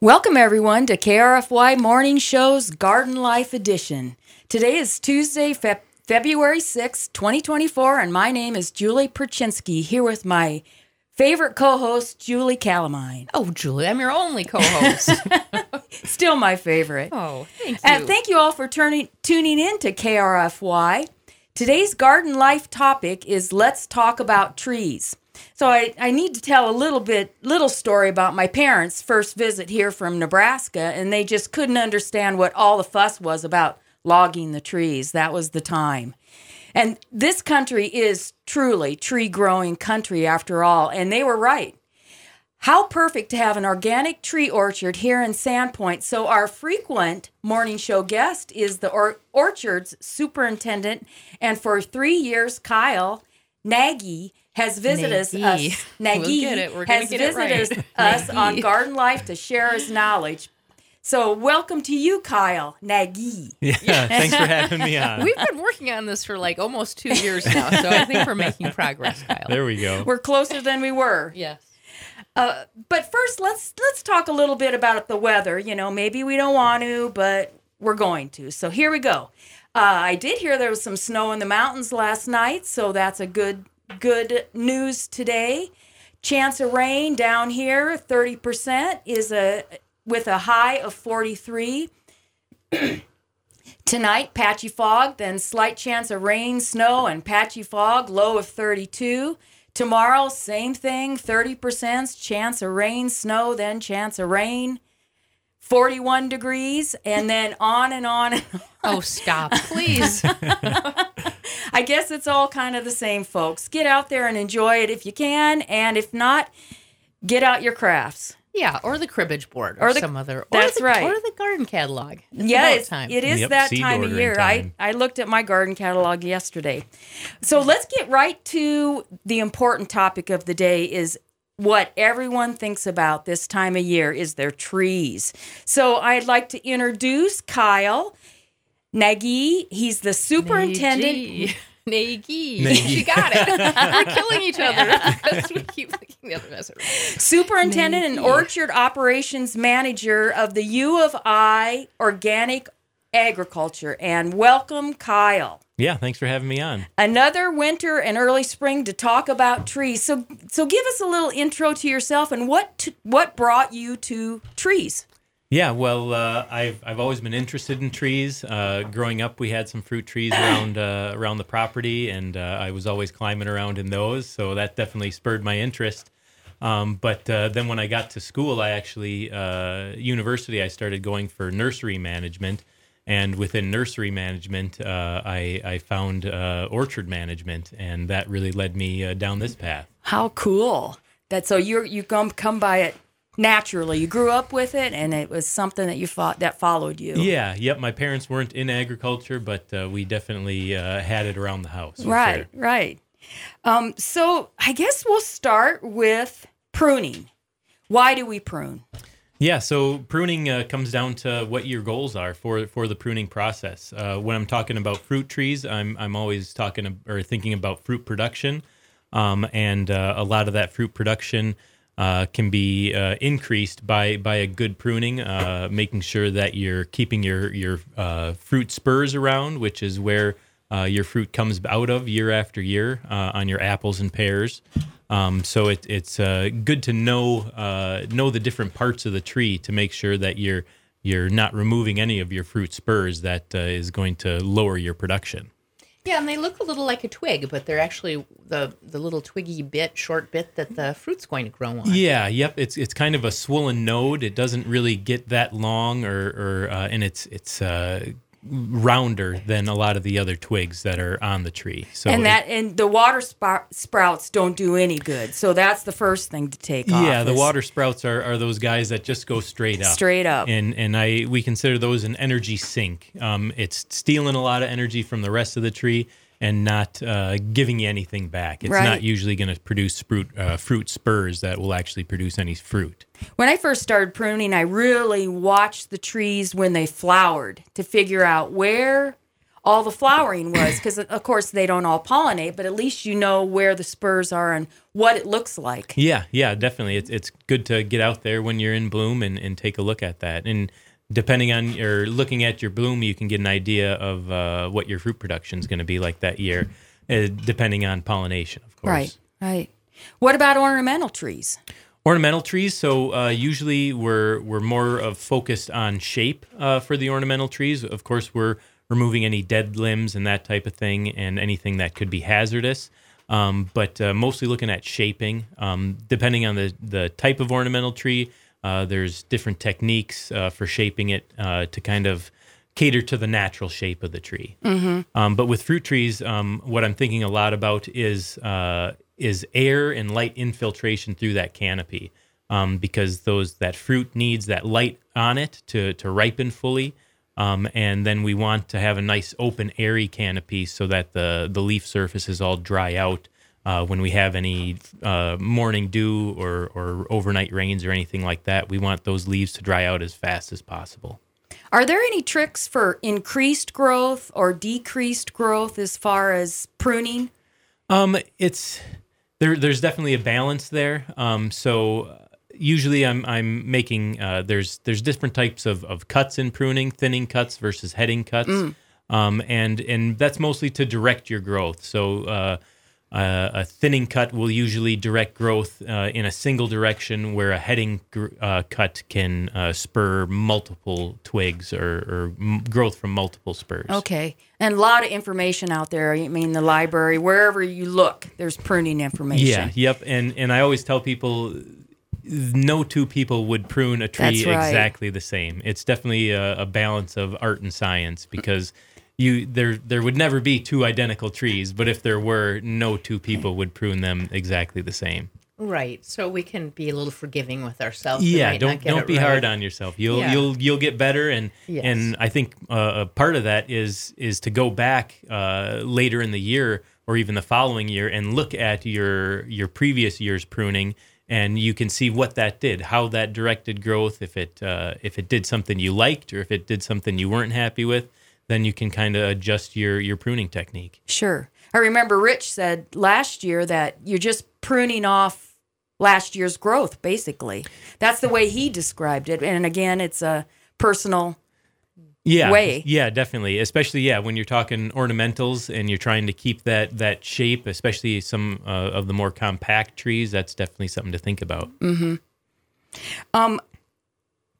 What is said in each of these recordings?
Welcome, everyone, to KRFY Morning Show's Garden Life Edition. Today is Tuesday, Fe- February 6, 2024, and my name is Julie Perchinsky, here with my favorite co host, Julie Calamine. Oh, Julie, I'm your only co-host. Still my favorite. oh, thank you. And thank you all for turning, tuning in to KRFY. Today's garden life topic is let's talk about trees. So I, I need to tell a little bit little story about my parents' first visit here from Nebraska and they just couldn't understand what all the fuss was about logging the trees. That was the time. And this country is truly tree growing country after all, and they were right. How perfect to have an organic tree orchard here in Sandpoint. So, our frequent morning show guest is the or- orchard's superintendent. And for three years, Kyle Nagy has visited us. Nagy. us Nagy We'll get it. We're has get it right. visited us on Garden Life to share his knowledge. So, welcome to you, Kyle Nagy. Yeah, thanks for having me on. We've been working on this for like almost two years now, so I think we're making progress, Kyle. there we go. We're closer than we were. yes. Uh, but first, let's let's talk a little bit about the weather. You know, maybe we don't want to, but we're going to. So here we go. Uh, I did hear there was some snow in the mountains last night, so that's a good good news today. Chance of rain down here, thirty percent is a with a high of forty three. Tonight, patchy fog, then slight chance of rain, snow, and patchy fog, low of 32. Tomorrow, same thing, 30% chance of rain, snow, then chance of rain, 41 degrees, and then on and on. and on. Oh, stop, please. I guess it's all kind of the same, folks. Get out there and enjoy it if you can, and if not, get out your crafts. Yeah, or the cribbage board, or, Or the- some other. Or that's the, right. Or the garden catalog. It's yeah, about it's, time. it is Yep, that time of year. time. I, I looked at my garden catalog yesterday. So let's get right to the important topic of the day is what everyone thinks about this time of year is their trees. So I'd like to introduce Kyle Nagy. He's the superintendent. Nagy. Nagy. Nagy. She got it. We're killing each other because we keep thinking the other message. Superintendent and Orchard Operations Manager of the U of I Organic Agriculture. And welcome, Kyle. Yeah, thanks for having me on. another winter and early spring to talk about trees. So, so give us a little intro to yourself and what t- what brought you to trees. Yeah, well, uh, I've I've always been interested in trees. Uh, growing up, we had some fruit trees around uh, around the property, and uh, I was always climbing around in those. So that definitely spurred my interest. Um, but uh, then when I got to school, I actually uh, university, I started going for nursery management. And within nursery management, uh, I, I found uh, orchard management, and that really led me uh, down this path. How cool! That so you you come come by it naturally. You grew up with it, and it was something that you fought that followed you. Yeah, yep. My parents weren't in agriculture, but uh, we definitely uh, had it around the house. Right, sure. right. Um, so I guess we'll start with pruning. Why do we prune? Yeah. So pruning uh, comes down to what your goals are for for the pruning process. Uh, when I'm talking about fruit trees, I'm I'm always talking or thinking about fruit production, um, and uh, a lot of that fruit production. Uh, can be uh, increased by by a good pruning, uh, making sure that you're keeping your your fruit spurs around, which is where your fruit comes out of year after year on your apples and pears. Um, so it, it's uh, good to know uh, know the different parts of the tree to make sure that you're you're not removing any of your fruit spurs that uh, is going to lower your production. Yeah, and they look a little like a twig, but they're actually the the little twiggy bit, short bit that the fruit's going to grow on. Yeah, yep. It's it's kind of a swollen node. It doesn't really get that long, or or uh, and it's it's uh, rounder than a lot of the other twigs that are on the tree. So and it- that and the water spou- sprouts don't do any good. So that's the first thing to take off. yeah, the water sprouts are, are those guys that just go straight up. straight up. and and I we consider those an energy sink. Um, it's stealing a lot of energy from the rest of the tree and not uh, giving you anything back. It's Right. not usually going to produce fruit uh, fruit spurs that will actually produce any fruit. When I first started pruning, I really watched the trees when they flowered to figure out where all the flowering was because of course they don't all pollinate but at least you know where the spurs are and what it looks like Yeah, yeah, definitely. It's it's good to get out there when you're in bloom and, and take a look at that. And depending on your looking at your bloom, you can get an idea of uh, what your fruit production is going to be like that year, uh, depending on pollination, of course. right right what about ornamental trees Ornamental trees. So uh, usually we're we're more of focused on shape uh, for the ornamental trees. Of course, we're removing any dead limbs and that type of thing, and anything that could be hazardous. Um, but uh, mostly looking at shaping. Um, depending on the the type of ornamental tree, uh, there's different techniques uh, for shaping it uh, to kind of cater to the natural shape of the tree. Um, but with fruit trees, um, what I'm thinking a lot about is uh, is air and light infiltration through that canopy, um, because those that fruit needs that light on it to to ripen fully, um, and then we want to have a nice open airy canopy so that the the leaf surfaces all dry out. Uh, when we have any uh, morning dew or, or overnight rains or anything like that, we want those leaves to dry out as fast as possible. Are there any tricks for increased growth or decreased growth as far as pruning? Um, it's there. There's definitely a balance there. Um, so uh, usually I'm I'm making uh, there's there's different types of, of cuts in pruning, thinning cuts versus heading cuts. Um, and and that's mostly to direct your growth. So uh, uh, a thinning cut will usually direct growth uh, in a single direction, where a heading gr- uh, cut can uh, spur multiple twigs or, or m- growth from multiple spurs. Okay. And a lot of information out there. I mean, the library, wherever you look, there's pruning information. Yeah, yep. And and I always tell people no two people would prune a tree right. exactly the same. It's definitely a, a balance of art and science because you there there would never be two identical trees, but if there were, no two people would prune them exactly the same. Right. So we can be a little forgiving with ourselves. Yeah, don't don't be right. hard on yourself. You'll Yeah. you'll you'll get better, and Yes. and I think uh, a part of that is is to go back uh, later in the year or even the following year and look at your your previous year's pruning, and you can see what that did, how that directed growth. If it uh, if it did something you liked, or if it did something you weren't happy with, then you can kind of adjust your your pruning technique. Sure. I remember Rich said last year that you're just pruning off last year's growth, basically. That's the way he described it. And again, it's a personal. yeah way. yeah definitely especially yeah when you're talking ornamentals and you're trying to keep that that shape especially some uh, of the more compact trees that's definitely something to think about Um,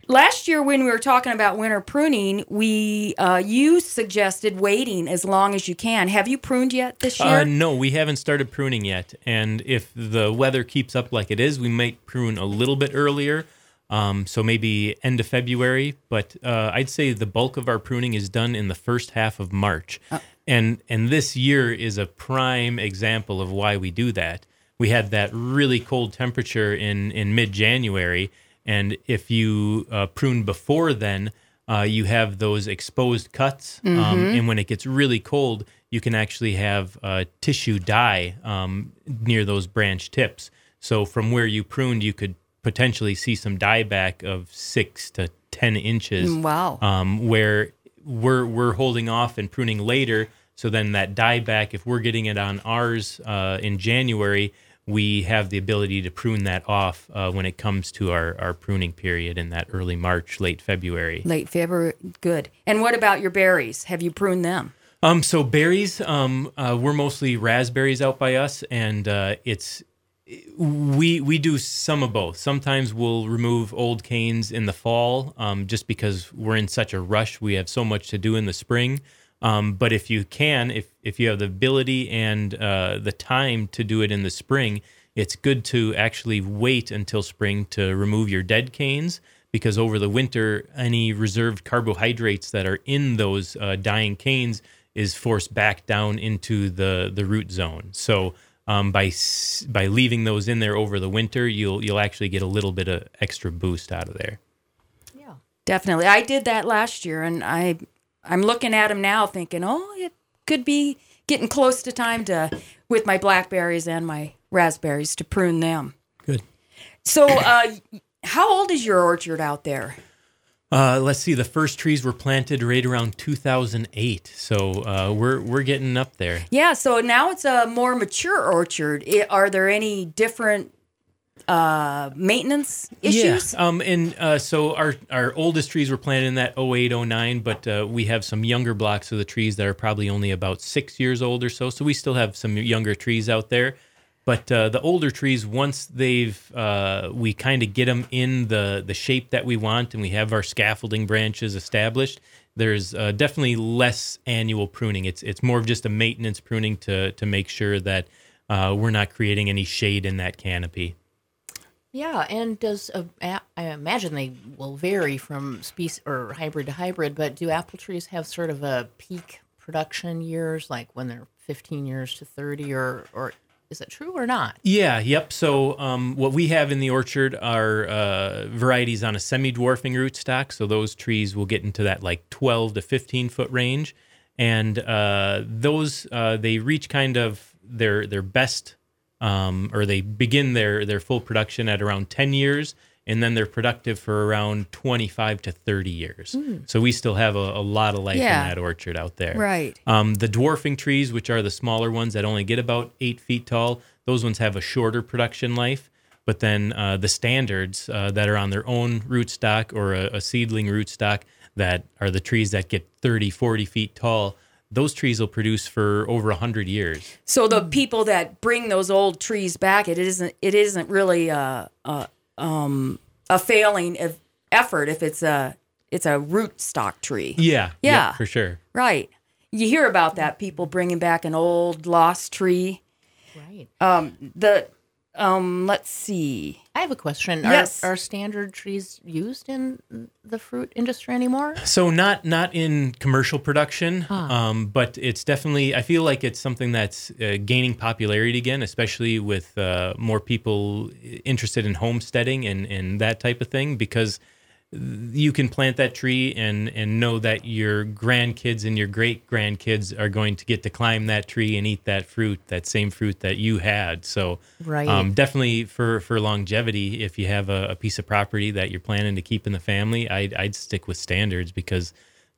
last year, when we were talking about winter pruning, we uh, you suggested waiting as long as you can. Have you pruned yet this year? uh, no we haven't started pruning yet. And if the weather keeps up like it is we might prune a little bit earlier um, so maybe end of february. But uh, i'd say the bulk of our pruning is done in the first half of march. And and this year is a prime example of why we do that. We had that really cold temperature in in mid January, and if you uh, prune before then, uh, you have those exposed cuts, um, and when it gets really cold, you can actually have uh, tissue die um, near those branch tips. So from where you pruned, you could potentially see some dieback of six to ten inches wow. um, where we're we're holding off and pruning later. So then that dieback, if we're getting it on ours uh, in January, we have the ability to prune that off uh, when it comes to our, our pruning period in that early March, late February. Late February. Good. And what about your berries? Have you pruned them? Um, so berries, um, uh, we're mostly raspberries out by us, and uh, it's we we do some of both. Sometimes we'll remove old canes in the fall, um, just because we're in such a rush. We have so much to do in the spring. Um, but if you can, if if you have the ability and uh, the time to do it in the spring, it's good to actually wait until spring to remove your dead canes because over the winter, any reserved carbohydrates that are in those uh, dying canes is forced back down into the the root zone. So um, by by leaving those in there over the winter, you'll you'll actually get a little bit of extra boost out of there. Yeah. Definitely. I did that last year, and I I'm looking at them now, thinking, oh, it could be getting close to time to with my blackberries and my raspberries to prune them. Good. So, uh, how old is your orchard out there? Uh, let's see. The first trees were planted right around 2008, so uh, we're we're getting up there. Yeah, so now it's a more mature orchard. I are there any different uh, maintenance issues? Yeah. Um, and uh, so our our oldest trees were planted in that 08, 09, but uh, we have some younger blocks of the trees that are probably only about six years old or so. So we still have some younger trees out there. But uh, the older trees, once they've, uh, we kind of get them in the the shape that we want, and we have our scaffolding branches established. There's uh, definitely less annual pruning. It's it's more of just a maintenance pruning to to make sure that uh, we're not creating any shade in that canopy. Yeah, and does uh, I imagine they will vary from species or hybrid to hybrid, but do apple trees have sort of a peak production years, like when they're 15 years to 30, or or is it true or not? Yeah, yep. So um, what we have in the orchard are uh, varieties on a semi-dwarfing rootstock. So those trees will get into that like 12 to 15 foot range, and uh, those uh, they reach kind of their their best, um, or they begin their their full production at around 10 years, and then they're productive for around 25 to 30 years. So we still have a, a lot of life Yeah. in that orchard out there. Right. Um, the dwarfing trees, which are the smaller ones that only get about eight feet tall, those ones have a shorter production life. But then uh, the standards uh, that are on their own rootstock or a, a seedling rootstock that are the trees that get 30, 40 feet tall, those trees will produce for over a 100 years. So the people that bring those old trees back, it isn't it isn't really a a, um, a failing of effort if it's a it's a root stock tree. Yeah. yep, Yeah. for sure. Right. You hear about that people bringing back an old lost tree. Right. Um, the um, let's see. I have a question. Yes. Are, are standard trees used in the fruit industry anymore? So not not in commercial production, um, but it's definitely. I feel like it's something that's uh, gaining popularity again, especially with uh, more people interested in homesteading and and that type of thing, because you can plant that tree and and know that your grandkids and your great grandkids are going to get to climb that tree and eat that fruit, that same fruit that you had. So Right. um, definitely for for longevity, if you have a, a piece of property that you're planning to keep in the family, I'd I'd stick with standards because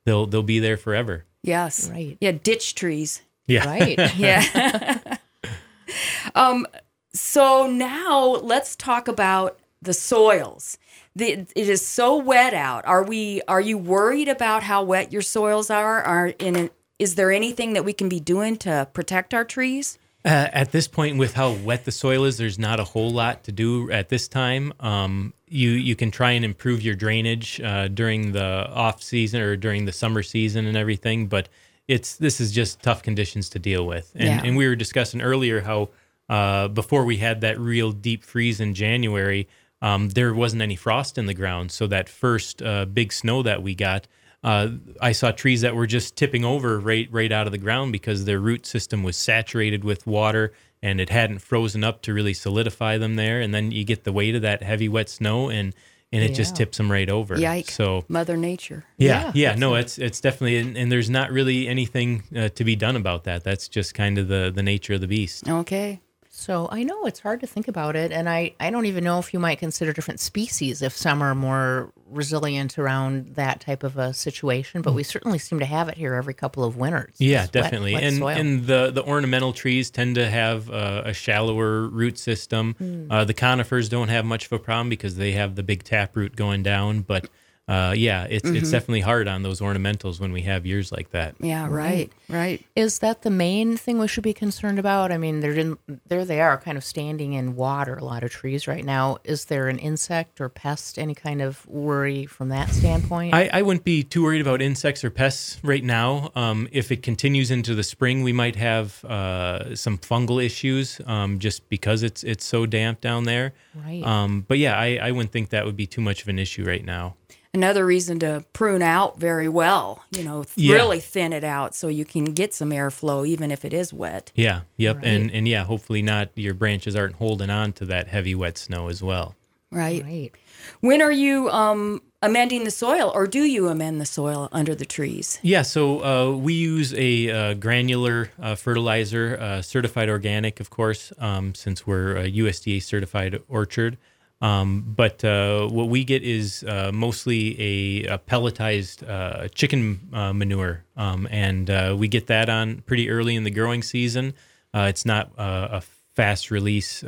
they'll they'll be there forever. Yes. Right. Yeah, ditch trees. Yeah. Right. Yeah. um, so now let's talk about the soils. The, it is so wet out. Are we? Are you worried about how wet your soils are? Are in? Is there anything that we can be doing to protect our trees? Uh, at this point, with how wet the soil is, there's not a whole lot to do at this time. Um, you you can try and improve your drainage uh, during the off season or during the summer season and everything, but it's this is just tough conditions to deal with. And Yeah. and we were discussing earlier how uh, before we had that real deep freeze in January, um, there wasn't any frost in the ground. So that first uh, big snow that we got, uh, I saw trees that were just tipping over right right out of the ground because their root system was saturated with water and it hadn't frozen up to really solidify them there. And then you get the weight of that heavy wet snow and and it just tips them right over. Yike! So Mother Nature. yeah, Yeah, yeah, no, it's it's definitely and, and there's not really anything uh, to be done about that. That's just kind of the the nature of the beast. Okay. So I know it's hard to think about it, and I, I don't even know if you might consider different species if some are more resilient around that type of a situation. But we certainly seem to have it here every couple of winters. Yeah, wet- definitely. wet and soil. and the the ornamental trees tend to have uh, a shallower root system. Hmm. Uh, the conifers don't have much of a problem because they have the big tap root going down. But uh, yeah, it's Mm-hmm. it's definitely hard on those ornamentals when we have years like that. Yeah. Right. Right. Is that the main thing we should be concerned about? I mean, they're in, there they are, kind of standing in water. A lot of trees right now. Is there an insect or pest? Any kind of worry from that standpoint? I, I wouldn't be too worried about insects or pests right now. Um, if it continues into the spring, we might have uh, some fungal issues um, just because it's it's so damp down there. Right. Um, but yeah, I, I wouldn't think that would be too much of an issue right now. Another reason to prune out very well. You know, th- Yeah. really thin it out so you can get some airflow even if it is wet. Yeah, yep, and Right. and yeah, hopefully not. Your branches aren't holding on to that heavy wet snow as well. Right. right. When are you um, amending the soil, or do you amend the soil under the trees? Yeah, so uh, we use a uh, granular uh, fertilizer, uh, certified organic, of course, um, since we're a USDA certified orchard. Um, but uh, what we get is uh, mostly a, a pelletized uh, chicken uh, manure, um, and uh, we get that on pretty early in the growing season. Uh, it's not a fast release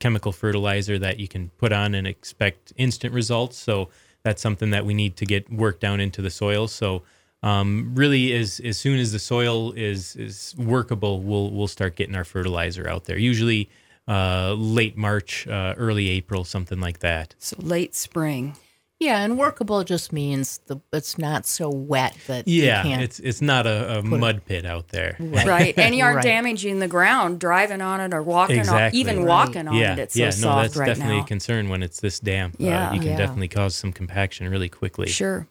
chemical fertilizer that you can put on and expect instant results. So that's something that we need to get worked down into the soil. So um, really, as as soon as the soil is is workable, we'll we'll start getting our fertilizer out there. Usually uh, late March, uh, early April, something like that. So late spring. Yeah, and workable just means the it's not so wet that Yeah, you can't. it's it's not a, a mud pit out there. Right. And you aren't Right. damaging the ground driving on it or walking Exactly. on even Right. walking on yeah, it. It's so yeah, no, soft that's right definitely now. a concern when it's this damp. Yeah. uh, you can Yeah. definitely cause some compaction really quickly. Sure.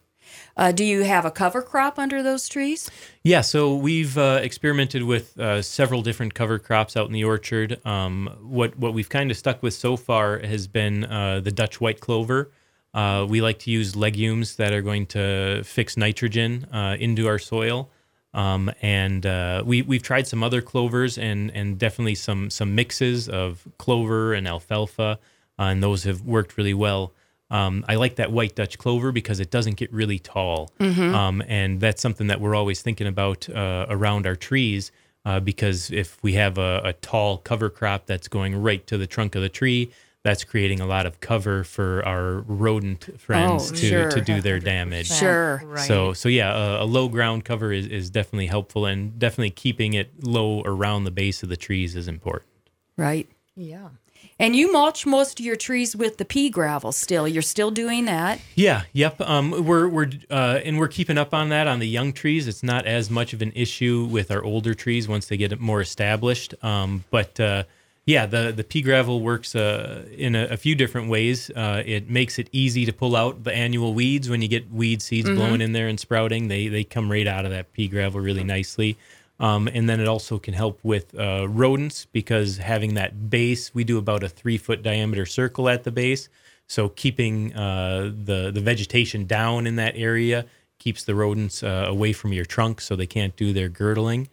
Uh, do you have a cover crop under those trees? Yeah, so we've uh, experimented with uh, several different cover crops out in the orchard. Um, what what we've kind of stuck with so far has been uh, the Dutch white clover. Uh, we like to use legumes that are going to fix nitrogen uh, into our soil, um, and uh, we we've tried some other clovers and and definitely some some mixes of clover and alfalfa, uh, and those have worked really well. Um, I like that white Dutch clover because it doesn't get really tall, um, and that's something that we're always thinking about uh, around our trees. Uh, because if we have a, a tall cover crop that's going right to the trunk of the tree, that's creating a lot of cover for our rodent friends Oh, to, sure. to do their damage. Sure. Right. So, so yeah, a, a low ground cover is, is definitely helpful, and definitely keeping it low around the base of the trees is important. Right. yeah. And you mulch most of your trees with the pea gravel still. You're still doing that. Yeah, yep. Um, we're we're uh, and we're keeping up on that on the young trees. It's not as much of an issue with our older trees once they get more established. Um, but uh, yeah, the the pea gravel works uh, in a, a few different ways. Uh, it makes it easy to pull out the annual weeds when you get weed seeds blowing in there and sprouting. They they come right out of that pea gravel really nicely. Um, and then it also can help with uh, rodents because having that base, we do about a three foot diameter circle at the base. So keeping uh, the the vegetation down in that area keeps the rodents uh, away from your trunk, so they can't do their girdling.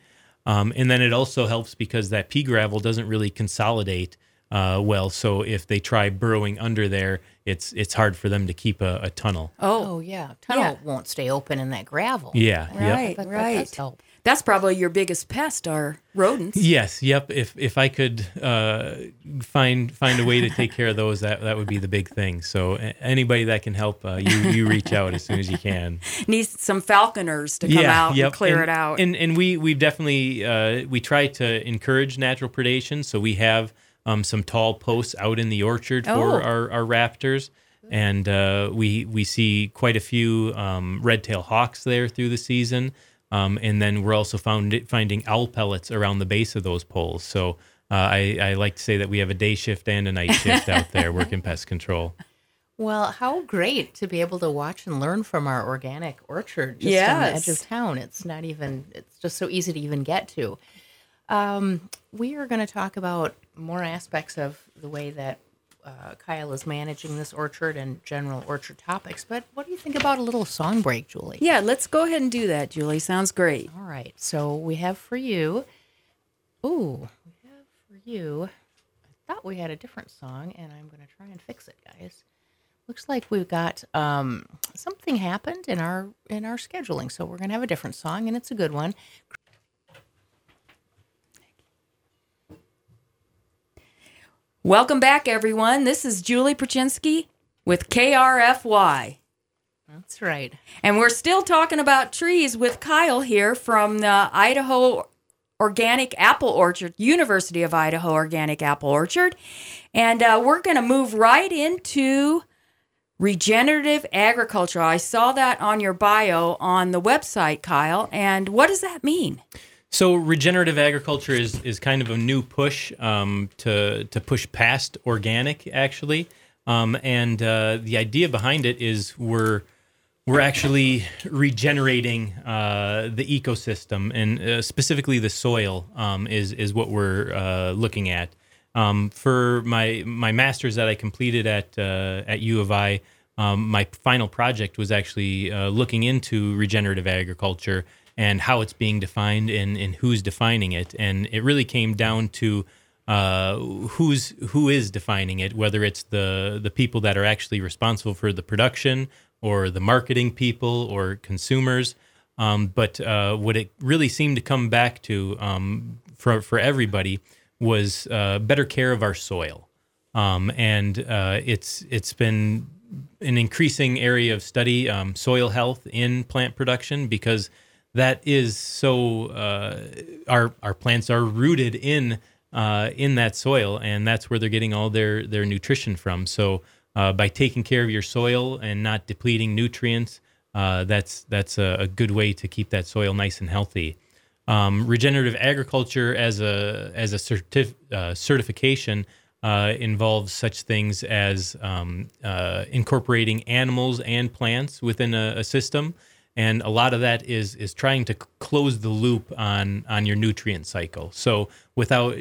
Um, and then it also helps because that pea gravel doesn't really consolidate uh, well. So if they try burrowing under there, it's it's hard for them to keep a, a tunnel. Oh, Oh yeah, tunnel Yeah. won't stay open in that gravel. Yeah. Yep. right, But that right. does help. That's probably your biggest pest are rodents. Yes. Yep. If if I could uh, find find a way to take care of those, that that would be the big thing. So anybody that can help, uh, you you reach out as soon as you can. Needs some falconers to come out and clear it out. And and we we definitely uh, we try to encourage natural predation. So we have um, some tall posts out in the orchard for Oh. our, our raptors. And uh, we we see quite a few um, red-tailed hawks there through the season, um, and then we're also found finding owl pellets around the base of those poles. So uh, I, I like to say that we have a day shift and a night shift out there working pest control. Well, how great to be able to watch and learn from our organic orchard just on the edge of town. It's not even, it's just so easy to even get to. Um, we are going to talk about more aspects of the way that uh, Kyle is managing this orchard and general orchard topics. But what do you think about a little song break, Julie? yeah, let's go ahead and do that, Julie. Sounds great. All right. So we have for you. Ooh, we have for you. I thought we had a different song, and I'm going to try and fix it, guys. Looks like we've got um, something happened in our in our scheduling, so we're going to have a different song, and it's a good one. Welcome back, everyone. This is Julie Perchinsky with KRFY. That's right. And we're still talking about trees with Kyle here from the Idaho Organic Apple Orchard, University of Idaho Organic Apple Orchard. And uh, we're going to move right into regenerative agriculture. I saw that on your bio on the website, Kyle. And what does that mean? So regenerative agriculture is, is kind of a new push um, to to push past organic, actually. Um, and uh, the idea behind it is we're we're actually regenerating uh, the ecosystem and uh, specifically the soil um, is is what we're uh, looking at. Um, for my my master's that I completed at uh, at U of I, um, my final project was actually uh, looking into regenerative agriculture and how it's being defined and, and who's defining it. And it really came down to uh, who's who is defining it, whether it's the the people that are actually responsible for the production or the marketing people or consumers. Um, but uh, what it really seemed to come back to um, for for everybody was uh, better care of our soil, um, and uh, it's it's been an increasing area of study, um, soil health in plant production, because that is so. Uh, our our plants are rooted in uh, in that soil, and that's where they're getting all their their nutrition from. So uh, by taking care of your soil and not depleting nutrients, uh, that's that's a, a, good way to keep that soil nice and healthy. Um, regenerative agriculture as a as a certif- uh, certification uh, involves such things as um, incorporating animals and plants within a, a, system, and a lot of that is is trying to close the loop on on your nutrient cycle. So without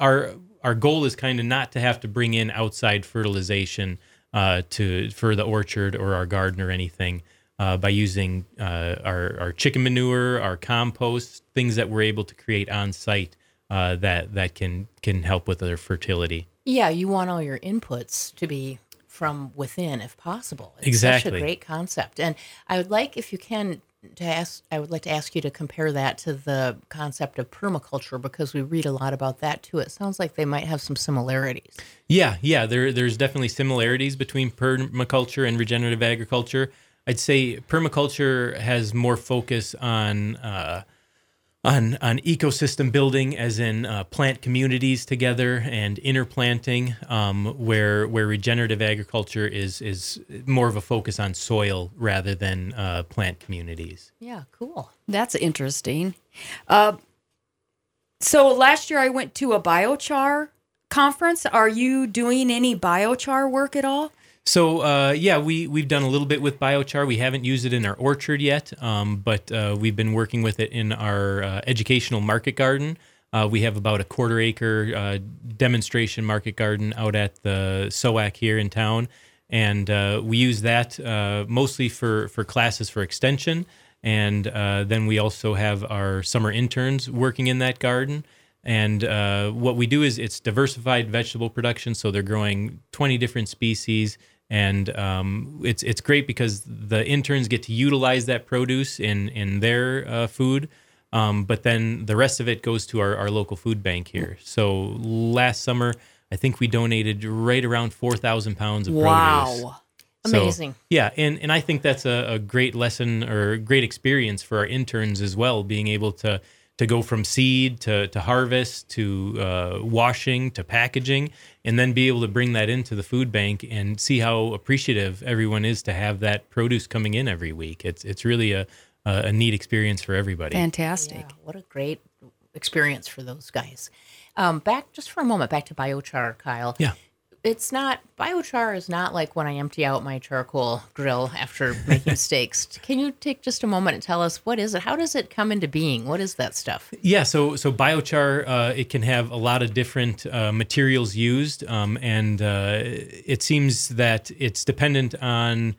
our our goal is kind of not to have to bring in outside fertilization uh, to for the orchard or our garden or anything. Uh, by using uh, our, our chicken manure, our compost, things that we're able to create on site uh, that that can can help with their fertility. Yeah, you want all your inputs to be from within, if possible. It's exactly, such a great concept, and I would like, if you can, to ask. I would like to ask you to compare that to the concept of permaculture because we read a lot about that too. It sounds like they might have some similarities. Yeah, yeah, there there's definitely similarities between permaculture and regenerative agriculture. I'd say permaculture has more focus on. Uh, on on ecosystem building, as in uh, plant communities together and interplanting, um, where where regenerative agriculture is is more of a focus on soil rather than uh, plant communities. Yeah, cool. That's interesting. Uh, so last year I went to a biochar conference. Are you doing any biochar work at all? So uh, yeah, we we've done a little bit with biochar. We haven't used it in our orchard yet, um, but uh, we've been working with it in our uh, educational market garden. Uh, we have about a quarter acre uh, demonstration market garden out at the SOAC here in town, and uh, we use that mostly for for classes for extension. And then we also have our summer interns working in that garden. And uh, what we do is it's diversified vegetable production. So they're growing 20 different species and um, it's it's great because the interns get to utilize that produce in in their uh, food. Um, but then the rest of it goes to our, our local food bank here. So last summer, I think we donated right around four thousand pounds of wow. produce. Wow. Amazing. Yeah, and, and I think that's a, a great lesson or great experience for our interns as well, being able to to go from seed to, to harvest to uh, washing to packaging and then be able to bring that into the food bank and see how appreciative everyone is to have that produce coming in every week. It's it's really a a, a neat experience for everybody. Fantastic. Yeah, what a great experience for those guys. Um, back just for a moment back to biochar kyle. Yeah it's not biochar is not like when I empty out my charcoal grill after making steaks. Can you take just a moment and tell us what is it? How does it come into being? What is that stuff? Yeah, so so biochar uh, it can have a lot of different uh, materials used, um, and uh, it seems that it's dependent on.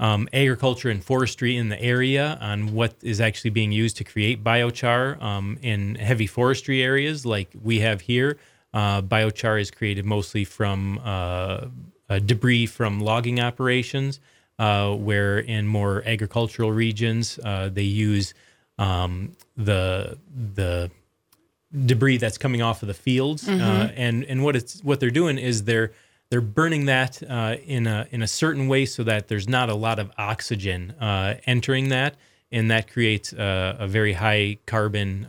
Um, agriculture and forestry in the area on what is actually being used to create biochar um, in heavy forestry areas like we have here. Uh, biochar is created mostly from uh, uh, debris from logging operations, uh, where in more agricultural regions uh, they use um, the the debris that's coming off of the fields, Mm-hmm. and and what it's what they're doing is they're they're burning that in a in a certain way so that there's not a lot of oxygen entering that, and that creates a very high carbon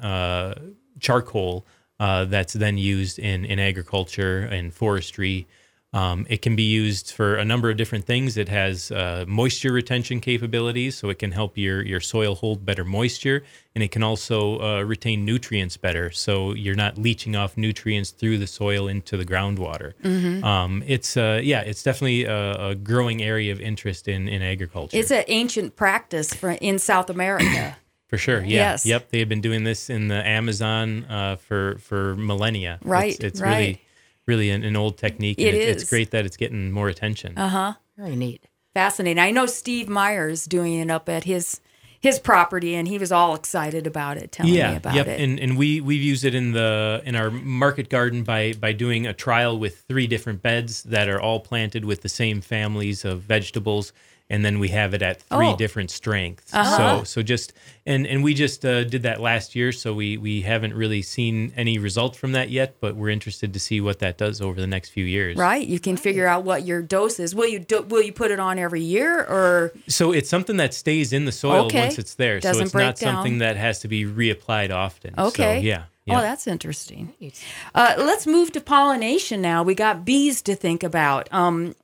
charcoal uh, that's then used in, in agriculture and forestry. Um, it can be used for a number of different things. It has uh, moisture retention capabilities, so it can help your, your soil hold better moisture, and it can also uh, retain nutrients better, so you're not leaching off nutrients through the soil into the groundwater. Mm-hmm. Um, it's uh, yeah, it's definitely a, a, growing area of interest in, in agriculture. It's an ancient practice for, in South America. For sure, yeah, Yes. yep. They have been doing this in the Amazon uh, for for millennia. Right, It's, it's right. really, really an, an old technique. It and It's is. great that it's getting more attention. Uh huh. Very neat. Fascinating. I know Steve Myers doing it up at his his property, and he was all excited about it, telling me about yep. it. And and we we've used it in the in our market garden by by doing a trial with three different beds that are all planted with the same families of vegetables, and then we have it at three Oh. different strengths. Uh-huh. So so just and and we just uh, did that last year, so we we haven't really seen any results from that yet, but we're interested to see what that does over the next few years. Right, you can figure out what your dose is. Will you do, will you put it on every year or So it's something that stays in the soil Okay. once it's there. Doesn't so it's break not something that has to be reapplied often. okay? So, yeah. Oh, that's interesting. Uh, let's move to pollination now. We got bees to think about. Um,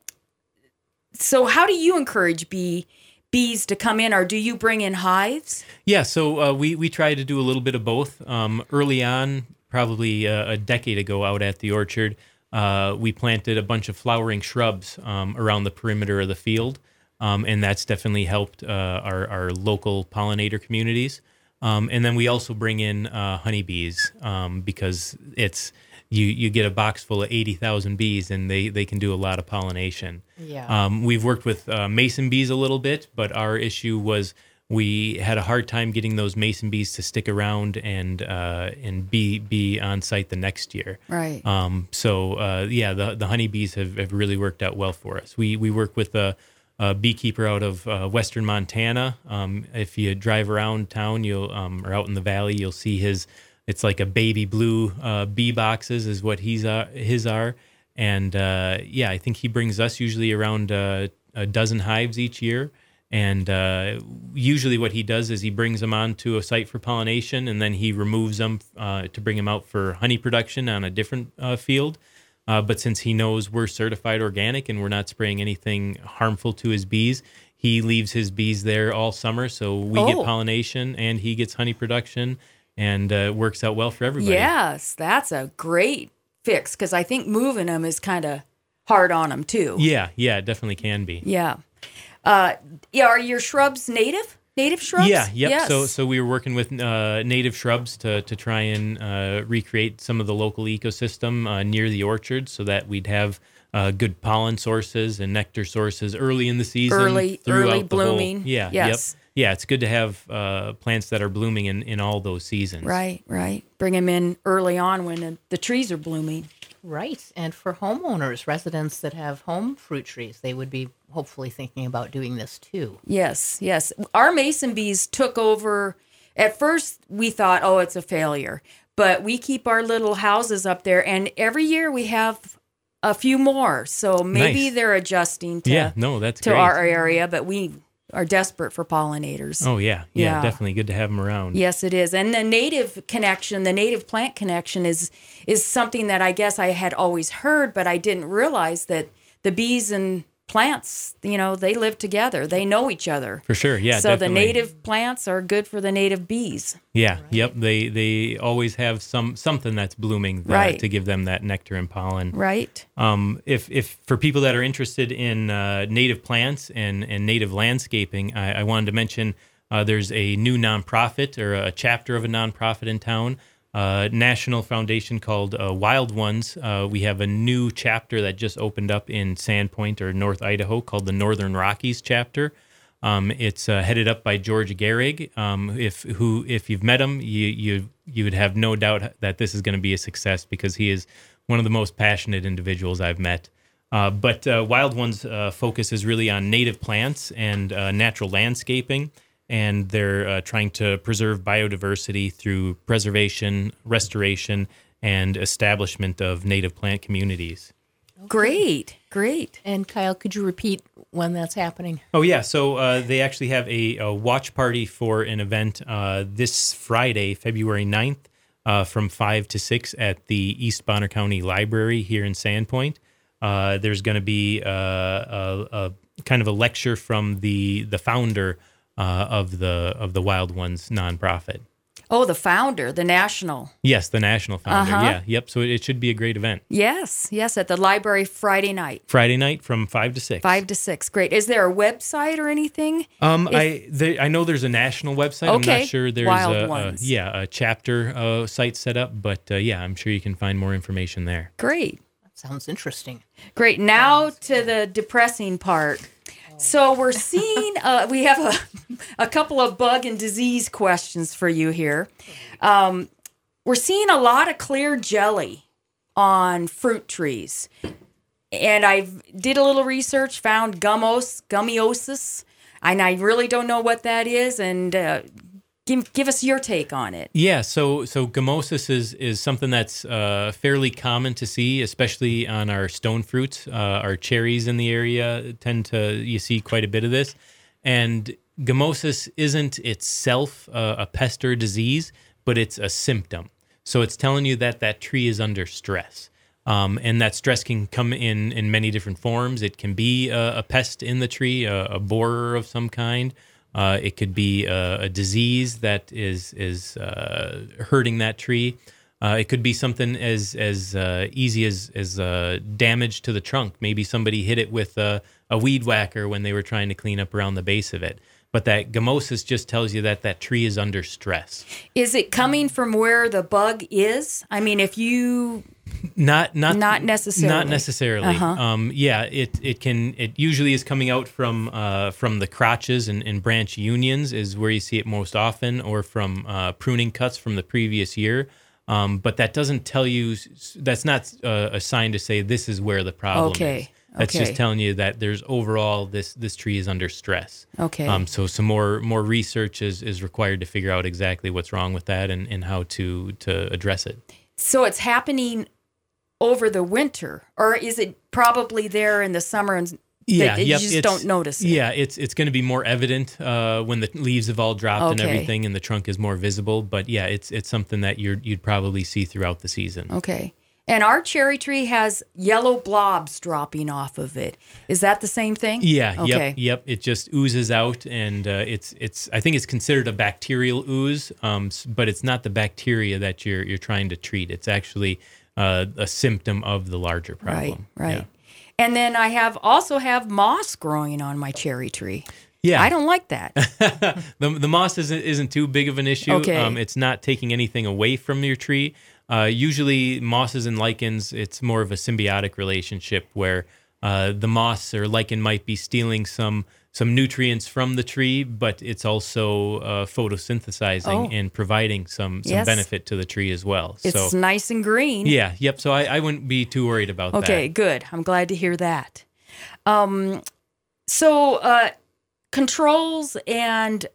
so, how do you encourage bee bees to come in, or do you bring in hives? Yeah, so uh, we we try to do a little bit of both. Um, early on, probably uh, a decade ago, out at the orchard, uh, we planted a bunch of flowering shrubs um, around the perimeter of the field, um, and that's definitely helped uh, our our local pollinator communities. Um, and then we also bring in uh, honeybees um, because it's you you get a box full of eighty thousand bees, and they they can do a lot of pollination. Yeah. Um, we've worked with uh, mason bees a little bit, but our issue was we had a hard time getting those mason bees to stick around and uh, and be be on site the next year. Right. Um, so uh, yeah, the the honeybees have, have really worked out well for us. We we work with a, a beekeeper out of uh, western Montana. Um, if you drive around town, you'll um, or out in the valley, you'll see his. It's like a baby blue uh, bee boxes is what he's uh, his are, and uh, yeah, I think he brings us usually around uh, a dozen hives each year. And uh, usually, what he does is he brings them onto a site for pollination, and then he removes them uh, to bring them out for honey production on a different uh, field. Uh, but since he knows we're certified organic and we're not spraying anything harmful to his bees, he leaves his bees there all summer. So we Oh. get pollination and he gets honey production, and uh, it works out well for everybody. Yes, that's a great fix because I think moving them is kind of hard on them too. Yeah, yeah, it definitely can be. Yeah. Uh, yeah. Are your shrubs native? Native shrubs? Yeah, yep. Yes. So so we were working with uh, native shrubs to to try and uh, recreate some of the local ecosystem uh, near the orchard, so that we'd have uh, good pollen sources and nectar sources early in the season. Early- early the whole- blooming. yeah. Yes. Yep. Yeah, it's good to have uh, plants that are blooming in, in all those seasons. Right, right. Bring them in early on when the, the trees are blooming. Right. And for homeowners, residents that have home fruit trees, they would be hopefully thinking about doing this too. Yes, yes. Our mason bees took over. At first, we thought, oh, it's a failure. But we keep our little houses up there, and every year we have a few more. So maybe Nice. they're adjusting to, Yeah, no, that's to great. our area, but we are desperate for pollinators. oh yeah, yeah, Yeah. definitely good to have them around. Yes, it is. And the native connection, the native plant connection is is something that I guess I had always heard, but I didn't realize that the bees and plants, you know, they live together. They know each other. For sure, yeah. so the native plants are good for the native bees. Yeah, yep. They they always have some something that's blooming that, Right. to give them that nectar and pollen. Right? Um, if if for people that are interested in uh, native plants and and native landscaping, I, I wanted to mention uh, there's a new nonprofit or a chapter of a nonprofit in town, uh, national foundation called uh, Wild Ones. Uh, we have a new chapter that just opened up in Sandpoint or North Idaho called the Northern Rockies chapter. Um, it's uh, headed up by George Gehrig. Um, if who if you've met him, you you you would have no doubt that this is going to be a success because he is one of the most passionate individuals I've met. Uh, but Wild Ones focus is really on native plants and natural landscaping, and they're uh, trying to preserve biodiversity through preservation, restoration, and establishment of native plant communities. Great. Great. And Kyle, could you repeat when that's happening? Oh yeah, so uh, they actually have a, a watch party for an event uh, this Friday, February 9th, uh, from five to six at the East Bonner County Library here in Sandpoint. Uh, there's going to be uh, a, a kind of a lecture from the the founder uh, of the of the Wild Ones nonprofit. Oh, the founder, the national. Yes, the national founder. Uh-huh. Yeah, yep. So it, it should be a great event. Yes, yes, at the library Friday night, Friday night from five to six. five to six. Great. Is there a website or anything? Um, I they, I know there's a national website. I'm Okay. not sure there's Wild a, a Ones. yeah a chapter uh, site set up, but uh, yeah, I'm sure you can find more information there. Great. That sounds interesting. Great. Now to the depressing part. So we're seeing, uh, we have a, a couple of bug and disease questions for you here. Um, we're seeing a lot of clear jelly on fruit trees. And I did a little research, found gummos, gummiosis, and I really don't know what that is. And uh, give, give us your take on it. Yeah, so so gummosis is is something that's uh, fairly common to see, especially on our stone fruits. Uh, our cherries in the area tend to you see quite a bit of this, and gummosis isn't itself a pest or disease, but it's a symptom. So it's telling you that that tree is under stress. Um, and that stress can come in in many different forms. It can be a, a pest in the tree, a, a borer of some kind. Uh, it could be a, a, disease that is is uh, hurting that tree. Uh, it could be something as as uh, easy as as uh, damage to the trunk. Maybe somebody hit it with a, a weed whacker when they were trying to clean up around the base of it but that gummosis just tells you that that tree is under stress. Is it coming from where the bug is? I mean, if you not not not necessarily not necessarily. Uh-huh. Um, yeah, it it can it usually is coming out from uh, from the crotches and, and, branch unions is where you see it most often, or from uh, pruning cuts from the previous year. Um, but that doesn't tell you. That's not uh, a sign to say this is where the problem okay. is. That's okay. just telling you that there's overall this this tree is under stress. Okay. Um, so some more more research is, is required to figure out exactly what's wrong with that and, and how to to address it. So it's happening over the winter, or is it probably there in the summer and yeah, you yep, just don't notice it? Yeah, it's it's going to be more evident uh, when the leaves have all dropped and everything, and the trunk is more visible. But yeah, it's it's something that you're you'd probably see throughout the season. Okay. And our cherry tree has yellow blobs dropping off of it. Is that the same thing? Yeah, Okay. yep, yep. It just oozes out, and uh, it's it's. I think it's considered a bacterial ooze, um, but it's not the bacteria that you're you're trying to treat. It's actually uh, a symptom of the larger Right, problem. right. Yeah. And then I have also have moss growing on my cherry tree. Yeah. I don't like that. the, the moss isn't isn't too big of an issue. Okay. Um, it's not taking anything away from your tree. Uh, usually, mosses and lichens, it's more of a symbiotic relationship where uh, the moss or lichen might be stealing some some nutrients from the tree, but it's also uh, photosynthesizing Oh. and providing some some Yes. benefit to the tree as well. It's so nice and green. yeah, yep. So I, I wouldn't be too worried about Okay, that. Okay, good. I'm glad to hear that. Um, so uh, controls and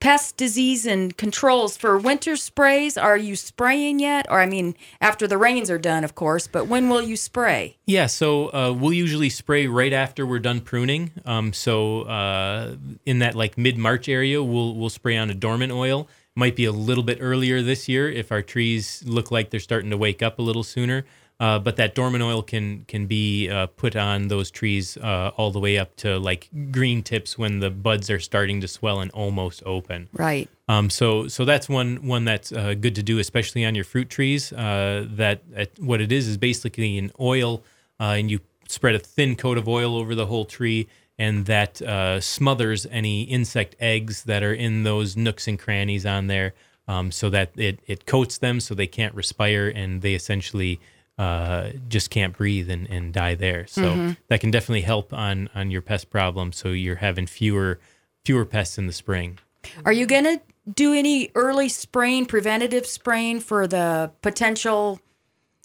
pest disease and controls for winter sprays. Are you spraying yet? Or I mean, after the rains are done, of course. But when will you spray? Yeah, so uh, we'll usually spray right after we're done pruning. Um, so uh, in that like mid March area, we'll we'll spray on a dormant oil. Might be a little bit earlier this year if our trees look like they're starting to wake up a little sooner. Uh, but that dormant oil can can be uh, put on those trees uh, all the way up to like green tips when the buds are starting to swell and almost open. Right. Um, so so that's one one that's uh, good to do, especially on your fruit trees. Uh, that uh, what it is is basically an oil, uh, and you spread a thin coat of oil over the whole tree, and that uh, smothers any insect eggs that are in those nooks and crannies on there, um, so that it it coats them so they can't respire and they essentially. Uh, just can't breathe and, and die there. So that can definitely help on on your pest problem. So you're having fewer fewer pests in the spring. Are you going to do any early spraying, preventative spraying for the potential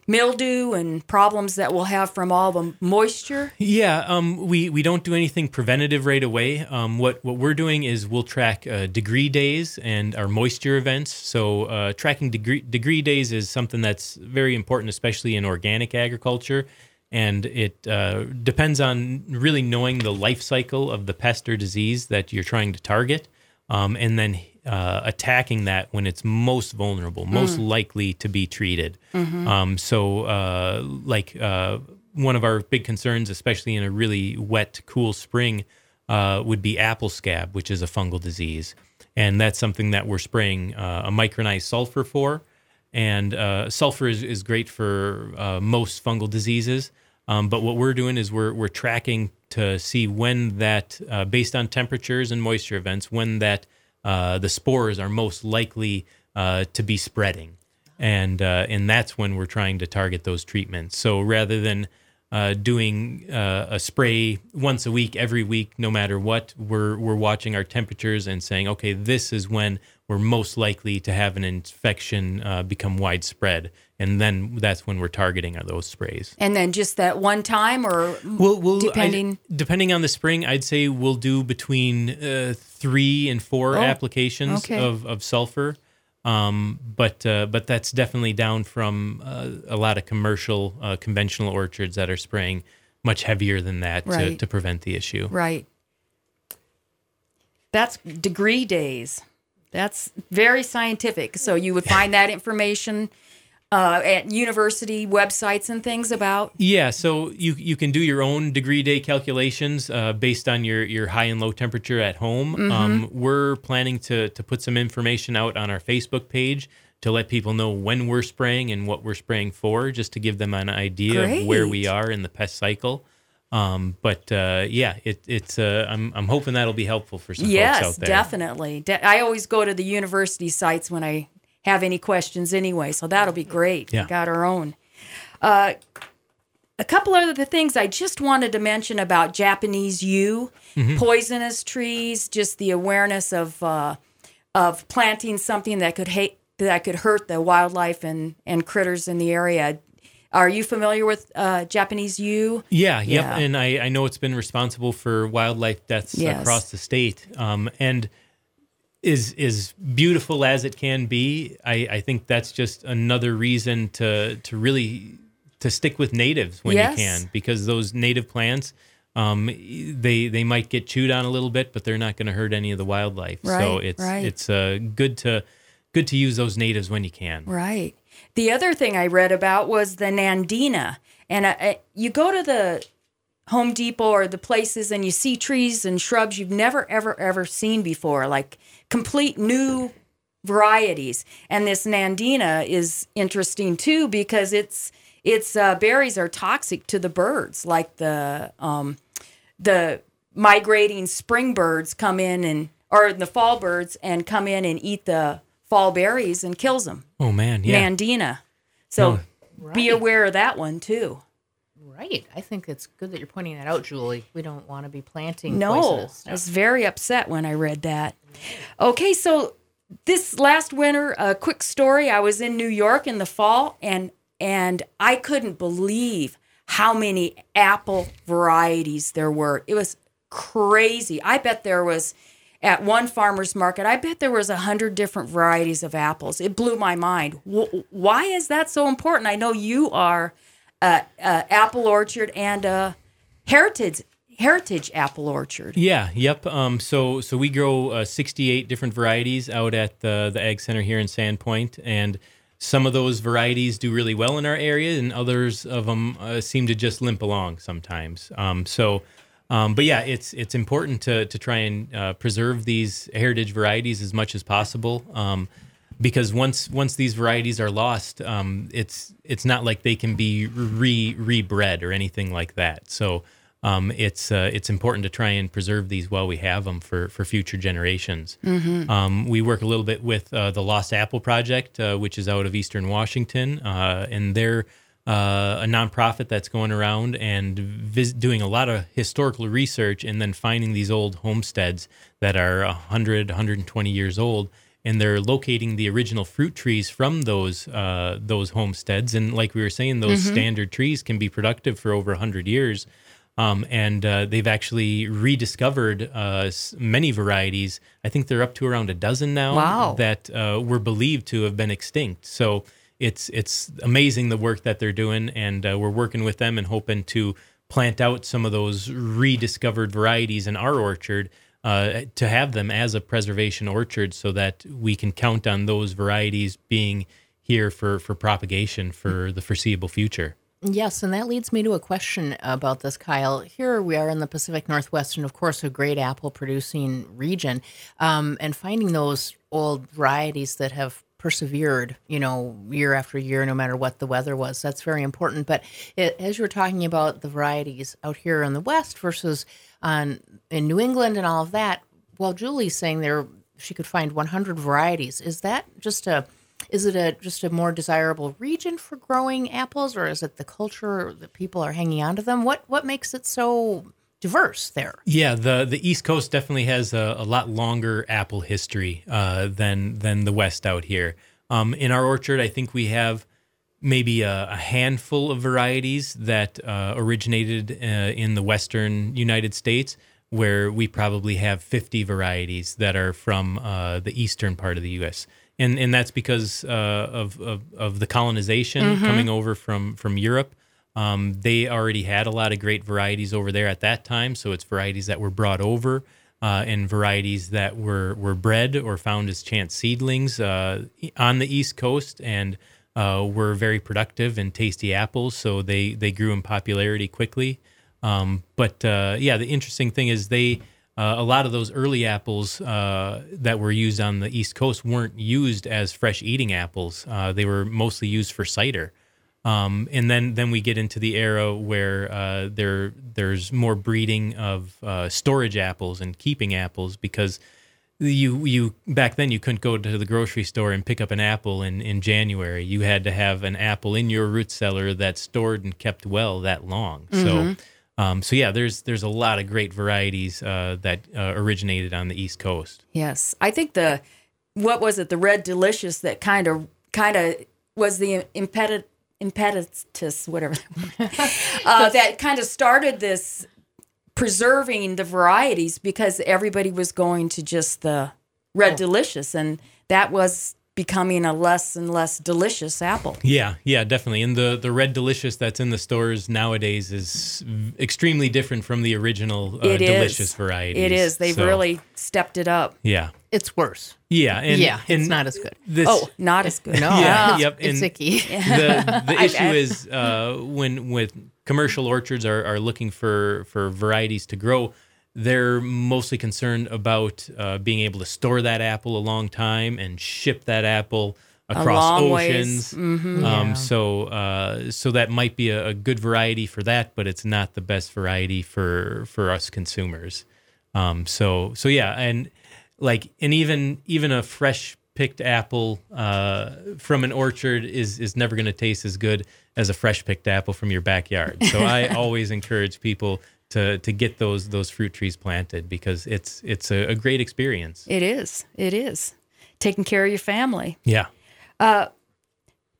mildew and problems that we'll have from all the moisture? Yeah, um, we we don't do anything preventative right away. Um, what what we're doing is we'll track uh, degree days and our moisture events. So uh, tracking degree degree days is something that's very important, especially in organic agriculture. And it uh, depends on really knowing the life cycle of the pest or disease that you're trying to target, um, and then uh, attacking that when it's most vulnerable, most likely to be treated. Um, so, uh, like uh, one of our big concerns, especially in a really wet, cool spring, uh, would be apple scab, which is a fungal disease, and that's something that we're spraying uh, a micronized sulfur for. And uh, sulfur is, is great for uh, most fungal diseases. Um, but what we're doing is we're, we're tracking to see when that, uh, based on temperatures and moisture events, when that uh, the spores are most likely uh, to be spreading. And, uh, and that's when we're trying to target those treatments. So rather than uh, doing uh, a spray once a week, every week, no matter what. We're we're watching our temperatures and saying, okay, this is when we're most likely to have an infection uh, become widespread, and then that's when we're targeting those sprays. And then just that one time, or We'll, we'll Depending- I, depending on the spring, I'd say we'll do between uh, three and four Oh, applications okay. of, of sulfur. Um, but uh, but that's definitely down from uh, a lot of commercial uh, conventional orchards that are spraying much heavier than that to, to prevent the issue. right? That's degree days. That's very scientific. So you would find that information uh, at university websites and things about. Yeah, so you you can do your own degree day calculations uh, based on your, your high and low temperature at home. Mm-hmm. Um, we're planning to to put some information out on our Facebook page to let people know when we're spraying and what we're spraying for, just to give them an idea of where we are in the pest cycle. Um, but uh, yeah, it, it's uh, I'm I'm hoping that'll be helpful for some folks Yes, out there. definitely. De- I always go to the university sites when I have any questions anyway, so that'll be great. Yeah. We got our own. Uh, a couple of other things I just wanted to mention about Japanese yew, Mm-hmm. poisonous trees, just the awareness of uh, of planting something that could hate that could hurt the wildlife and and critters in the area. Are you familiar with uh, Japanese yew? Yeah, yep. Yeah. And I, I know it's been responsible for wildlife deaths Yes. across the state. Um, and is is beautiful as it can be, I, I think that's just another reason to to really to stick with natives when Yes. you can, because those native plants, um, they they might get chewed on a little bit, but they're not going to hurt any of the wildlife. so Right, it's right. it's uh, good to good to use those natives when you can. Right. The other thing I read about was the Nandina. And uh, uh, you go to the Home Depot or the places and you see trees and shrubs you've never, ever, ever seen before, like complete new varieties. And this Nandina is interesting too because its its uh, berries are toxic to the birds, like the um, the migrating spring birds come in and or the fall birds and come in and eat the fall berries and kills them. Oh man, yeah. Nandina. So be Right. aware of that one too. Right. I think it's good that you're pointing that out, Julie. We don't want to be planting No, I was very upset when I read that. Okay, so this last winter, a quick story. I was in New York in the fall, and and I couldn't believe how many apple varieties there were. It was crazy. I bet there was at one farmer's market. I bet there was a hundred different varieties of apples. It blew my mind. Wh- why is that so important? I know you are a, a apple orchard and a heritage heritage apple orchard. Yeah, yep. Um, so so we grow uh, 68 different varieties out at the the Ag Center here in Sandpoint, and some of those varieties do really well in our area, and others of them uh, seem to just limp along sometimes. Um, so, um, but yeah, it's it's important to to try and uh, preserve these heritage varieties as much as possible. Um, because once once these varieties are lost, um, it's it's not like they can be re rebred or anything like that. So um, it's uh, it's important to try and preserve these while we have them for for future generations. Um, we work a little bit with uh, the Lost Apple Project, uh, which is out of Eastern Washington, uh, and they're uh, a nonprofit that's going around and vis- doing a lot of historical research and then finding these old homesteads that are 100, 120 years old. And they're locating the original fruit trees from those uh, those homesteads, and like we were saying, those standard trees can be productive for over 100 years. Um, and uh, they've actually rediscovered uh, many varieties. I think they're up to around a dozen now Wow. that uh, were believed to have been extinct. So it's it's amazing the work that they're doing, and uh, we're working with them and hoping to plant out some of those rediscovered varieties in our orchard uh, to have them as a preservation orchard, so that we can count on those varieties being here for for propagation for the foreseeable future. Yes, and that leads me to a question about this, Kyle. Here we are in the Pacific Northwest, and of course, a great apple producing region. Um, and finding those old varieties that have persevered, you know, year after year, no matter what the weather was, that's very important. But it, as you were talking about the varieties out here in the West versus on in New England and all of that, well, Julie's saying there she could find 100 varieties. Is that just a Is it a just a more desirable region for growing apples, or is it the culture that people are hanging on to them? What what makes it so diverse there? Yeah, the the East Coast definitely has a, a lot longer apple history uh, than than the West out here. Um, in our orchard, I think we have maybe a, a handful of varieties that uh, originated uh, in the Western United States, where we probably have 50 varieties that are from uh, the eastern part of the U.S and and that's because uh, of, of, of the colonization mm-hmm. coming over from from Europe. Um, they already had a lot of great varieties over there at that time, so it's varieties that were brought over uh, and varieties that were were bred or found as chance seedlings uh, on the East Coast and uh, were very productive and tasty apples. So they they grew in popularity quickly. Um, but uh, yeah, the interesting thing is they uh, a lot of those early apples uh, that were used on the East Coast weren't used as fresh eating apples. Uh, they were mostly used for cider. Um, and then, then we get into the era where uh, there there's more breeding of storage apples and keeping apples because you you back then you couldn't go to the grocery store and pick up an apple in, in January. You had to have an apple in your root cellar that's stored and kept well that long. Mm-hmm. So um, so yeah, there's there's a lot of great varieties uh, that uh, originated on the East Coast. Yes, I think the what was it, the Red Delicious that kind of kind of was the impedit impetus, whatever, uh, that kind of started this preserving the varieties because everybody was going to just the Red oh. Delicious, and that was becoming a less and less delicious apple. Yeah, yeah, definitely. And the the red delicious that's in the stores nowadays is extremely different from the original uh, delicious variety. It is. They've so, really stepped it up. Yeah. It's worse. Yeah, and, yeah, and it's not as good. This, oh, not as good. No, yeah, it's, yep. It's icky. The the issue is uh, when with commercial orchards are, are looking for for varieties to grow they're mostly concerned about uh, being able to store that apple a long time and ship that apple across oceans. Mm-hmm. Um, yeah. So, uh, so that might be a, a, good variety for that, but it's not the best variety for for us consumers. Um, so, so yeah, and like, and even even a fresh picked apple uh, from an orchard is is never going to taste as good as a fresh picked apple from your backyard. So, I always encourage people to to get those those fruit trees planted because it's it's a, a great experience. It is. It is taking care of your family. Yeah. Uh,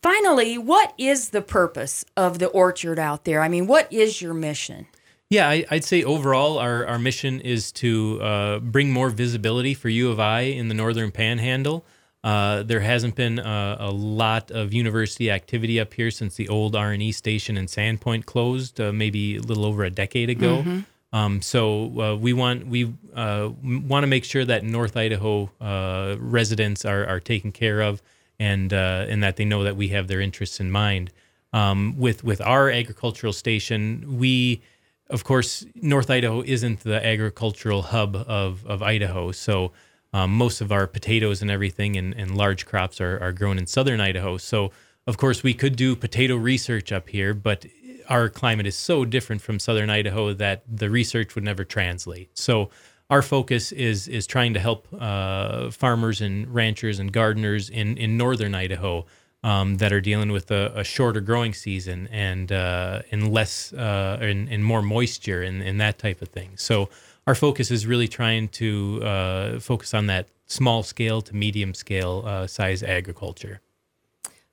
finally, what is the purpose of the orchard out there? I mean, what is your mission? Yeah, I, would say overall, our, our mission is to uh, bring more visibility for U of I in the Northern Panhandle. Uh, there hasn't been a, a, lot of university activity up here since the old R&E station in Sandpoint closed, uh, maybe a little over a decade ago. Mm-hmm. Um, so uh, we want we uh, want to make sure that North Idaho uh, residents are, are taken care of, and and that they know that we have their interests in mind. Um, with with our agricultural station, we of course North Idaho isn't the agricultural hub of of Idaho, so um, most of our potatoes and everything and, and large crops are, are grown in southern Idaho. So, of course, we could do potato research up here, but our climate is so different from southern Idaho that the research would never translate. So, our focus is is trying to help uh, farmers and ranchers and gardeners in, in northern Idaho um, that are dealing with a, a shorter growing season and uh, and less uh, and, and more moisture and, and that type of thing. So our focus is really trying to uh, focus on that small scale to medium scale uh, size agriculture.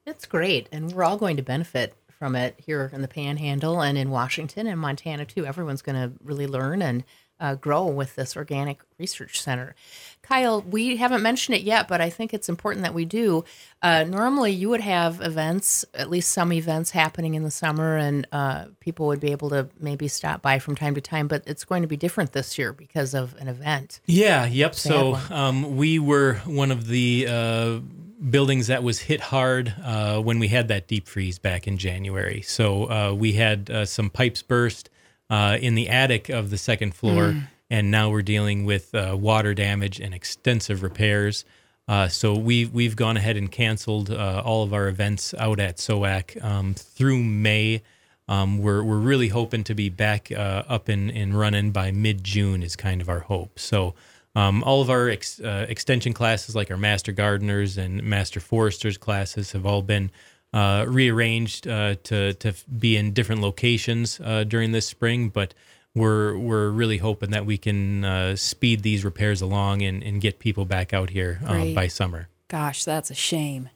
That's great, and we're all going to benefit from it here in the Panhandle and in Washington and Montana too. Everyone's going to really learn and uh, grow with this organic research center. Kyle, we haven't mentioned it yet, but I think it's important that we do. Uh, normally, you would have events, at least some events happening in the summer, and uh, people would be able to maybe stop by from time to time, but it's going to be different this year because of an event. Yeah, yep. So um, we were one of the uh, buildings that was hit hard uh, when we had that deep freeze back in January. So uh, we had uh, some pipes burst uh, in the attic of the second floor, mm. and now we're dealing with uh, water damage and extensive repairs. Uh, so we've we've gone ahead and canceled uh, all of our events out at SOAC um, through May. Um, we're we're really hoping to be back uh, up and, and running by mid June is kind of our hope. So Um, all of our ex, uh, extension classes, like our Master Gardeners and Master Foresters classes, have all been uh, rearranged uh, to to be in different locations uh, during this spring. But we're we're really hoping that we can uh, speed these repairs along and, and get people back out here Great. by summer. Gosh, that's a shame.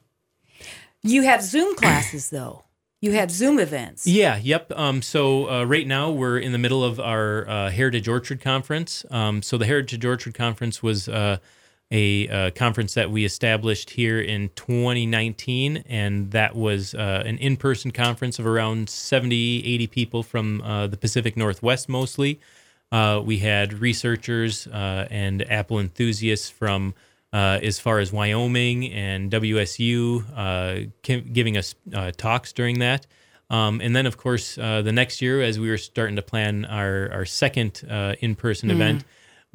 You have Zoom classes though. You have Zoom events. Yeah, yep. Um, so uh, right now we're in the middle of our uh, Heritage Orchard Conference. Um, so the Heritage Orchard Conference was uh, a uh, conference that we established here in 2019, and that was uh, an in-person conference of around 70, 80 people from uh, the Pacific Northwest mostly. we had researchers and Apple enthusiasts from uh, as far as Wyoming and WSU uh, giving us uh, talks during that. Um, and then, of course, uh, the next year, as we were starting to plan our, our second uh, in person mm-hmm. event,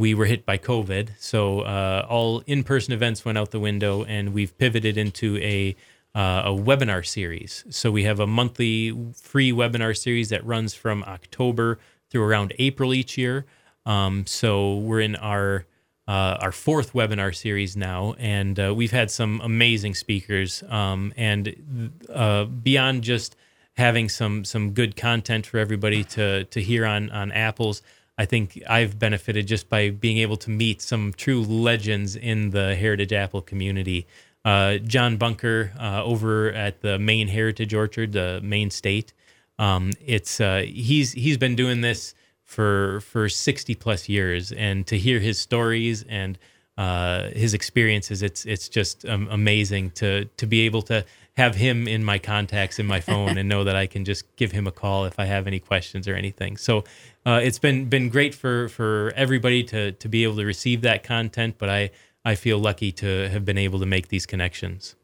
we were hit by COVID. So uh, all in person events went out the window, and we've pivoted into a a webinar series. So we have a monthly free webinar series that runs from October through around April each year. Um, so we're in our uh, our fourth webinar series now, and uh, we've had some amazing speakers. Um, and uh, beyond just having some some good content for everybody to to hear on on apples, I think I've benefited just by being able to meet some true legends in the Heritage Apple community. Uh, John Bunker uh, over at the Maine Heritage Orchard, the Maine State. Um, it's uh, he's he's been doing this for for 60 plus years and to hear his stories and uh, his experiences it's it's just um, amazing to to be able to have him in my contacts in my phone and know that I can just give him a call if I have any questions or anything so uh, it's been been great for for everybody to to be able to receive that content but I I feel lucky to have been able to make these connections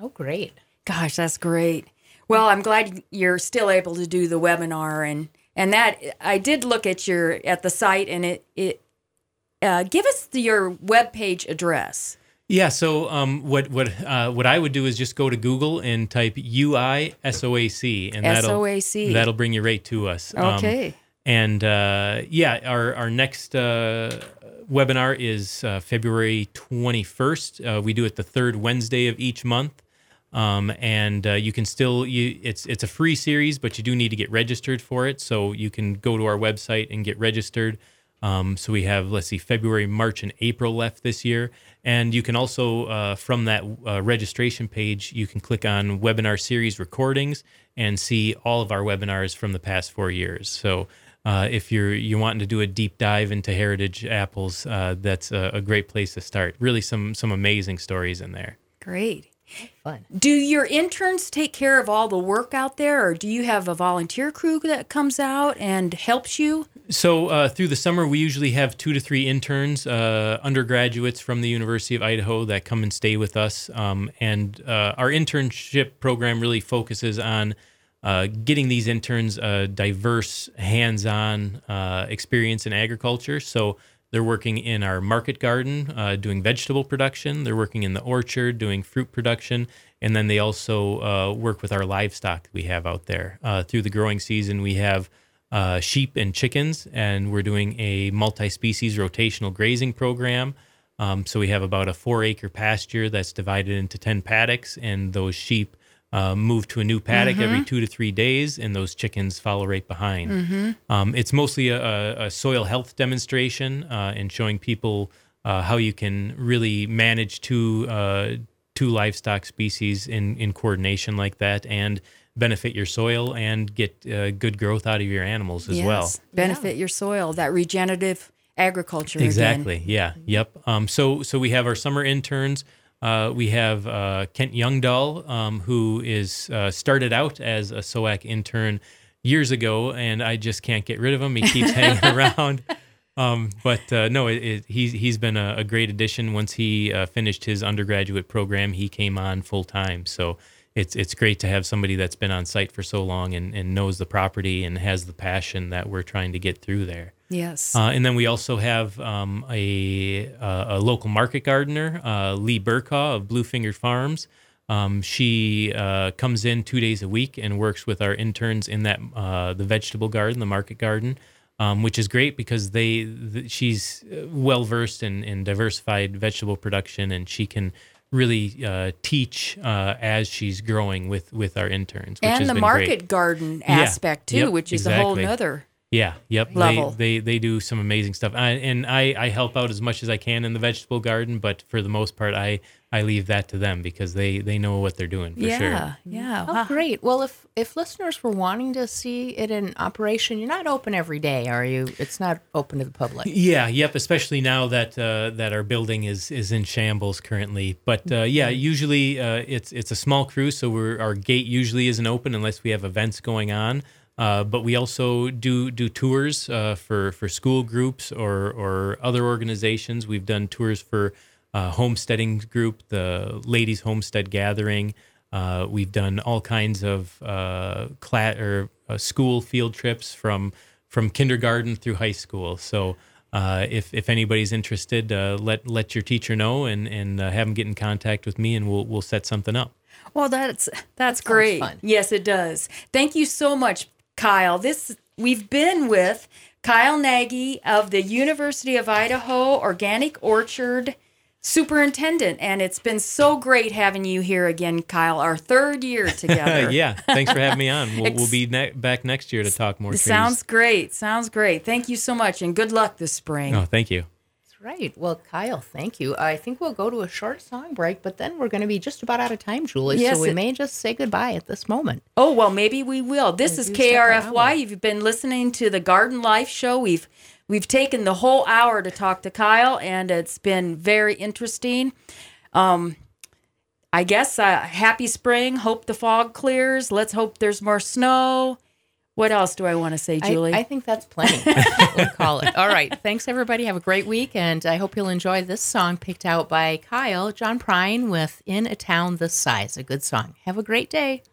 oh great gosh that's great well I'm glad you're still able to do the webinar and and that I did look at your at the site, and it it uh, give us the, your web page address. Yeah. So um, what what uh, what I would do is just go to Google and type UI SOAC, and that'll SOAC. that'll bring you right to us. Um, okay. Um, and uh, yeah, our our next uh, webinar is uh, February twenty first. Uh, we do it the third Wednesday of each month. Um, and uh, you can still you it's it's a free series, but you do need to get registered for it. So you can go to our website and get registered. Um, so we have let's see February, March, and April left this year, and you can also uh, from that registration page you can click on webinar series recordings and see all of our webinars from the past four years. So. Uh, if you're you're wanting to do a deep dive into heritage apples, uh, that's a, a great place to start. Really, some some amazing stories in there. Great. Fun. Do your interns take care of all the work out there, or do you have a volunteer crew that comes out and helps you? So, uh, through the summer, we usually have two to three interns, uh, undergraduates from the University of Idaho that come and stay with us. Um, and uh, our internship program really focuses on uh, getting these interns a diverse, hands on uh, experience in agriculture. So, they're working in our market garden uh, doing vegetable production. They're working in the orchard doing fruit production. And then they also uh, work with our livestock we have out there. Uh, through the growing season, we have uh, sheep and chickens, and we're doing a multi species rotational grazing program. Um, so we have about a four acre pasture that's divided into 10 paddocks, and those sheep uh, move to a new paddock mm-hmm. every two to three days, and those chickens follow right behind. Mm-hmm. Um, it's mostly a, a, soil health demonstration uh, and showing people uh, how you can really manage two uh, two livestock species in in coordination like that and benefit your soil and get uh, good growth out of your animals as yes. well. Benefit yeah. your soil. That regenerative agriculture. Exactly. Again. Yeah. Yep. Um, so so we have our summer interns. Uh, we have uh, Kent Youngdahl, um, who is uh, started out as a SOAC intern years ago, and I just can't get rid of him. He keeps hanging around. Um, but uh, no, it, it, he's he's been a, a, great addition. Once he uh, finished his undergraduate program, he came on full time. So it's it's great to have somebody that's been on site for so long and, and knows the property and has the passion that we're trying to get through there. Yes. Uh, and then we also have um, a, a local market gardener, uh, Lee Burkaw of Blue Fingered Farms. Um, she uh, comes in two days a week and works with our interns in that uh, the vegetable garden, the market garden. um, which is great because they th- she's well versed in, in diversified vegetable production, and she can really uh, teach uh, as she's growing with with our interns. Which and the market great. garden Yeah. aspect too, Yep, which is a whole exactly. nother. Yeah, yep. level. They, they they do some amazing stuff, I, and I, I help out as much as I can in the vegetable garden, but for the most part, I, I leave that to them because they, they know what they're doing for yeah, sure. yeah. Oh, Wow. great. Well, if if listeners were wanting to see it in operation, you're not open every day, are you? It's not open to the public. Yeah, yep. Especially now that uh, that our building is is in shambles currently, but uh, yeah, usually uh, it's it's a small crew, so we're our gate usually isn't open unless we have events going on. Uh, but we also do do tours uh, for for school groups or or other organizations. We've done tours for uh, homesteading group, the ladies homestead gathering. Uh, we've done all kinds of uh, cla- or uh, school field trips from from kindergarten through high school. So uh, if if anybody's interested, uh, let let your teacher know and and uh, have them get in contact with me, and we'll we'll set something up. Well, that's that's great. fun. Yes, it does. Thank you so much, Kyle. This we've been with Kyle Nagy of the University of Idaho Organic Orchard Superintendent, and it's been so great having you here again, Kyle. Our third year together. yeah, thanks for having me on. We'll, we'll be ne- back next year to talk more trees. Sounds great. Sounds great. Thank you so much, and good luck this spring. Oh, thank you. Right. Well, Kyle, thank you. I think we'll go to a short song break, but then we're going to be just about out of time, Julie. Yes, so we it- may just say goodbye at this moment. Oh, well, maybe we will. This is KRFY. You've been listening to the Garden Life Show. We've we've taken the whole hour to talk to Kyle, and it's been very interesting. Um, I guess uh, happy spring. Hope the fog clears. Let's hope there's more snow. What else do I want to say, I- Julie? I, think that's plenty. we'll call it. All right. Thanks, everybody. Have a great week. And I hope you'll enjoy this song picked out by Kyle John Prine with In a Town This Size. A good song. Have a great day.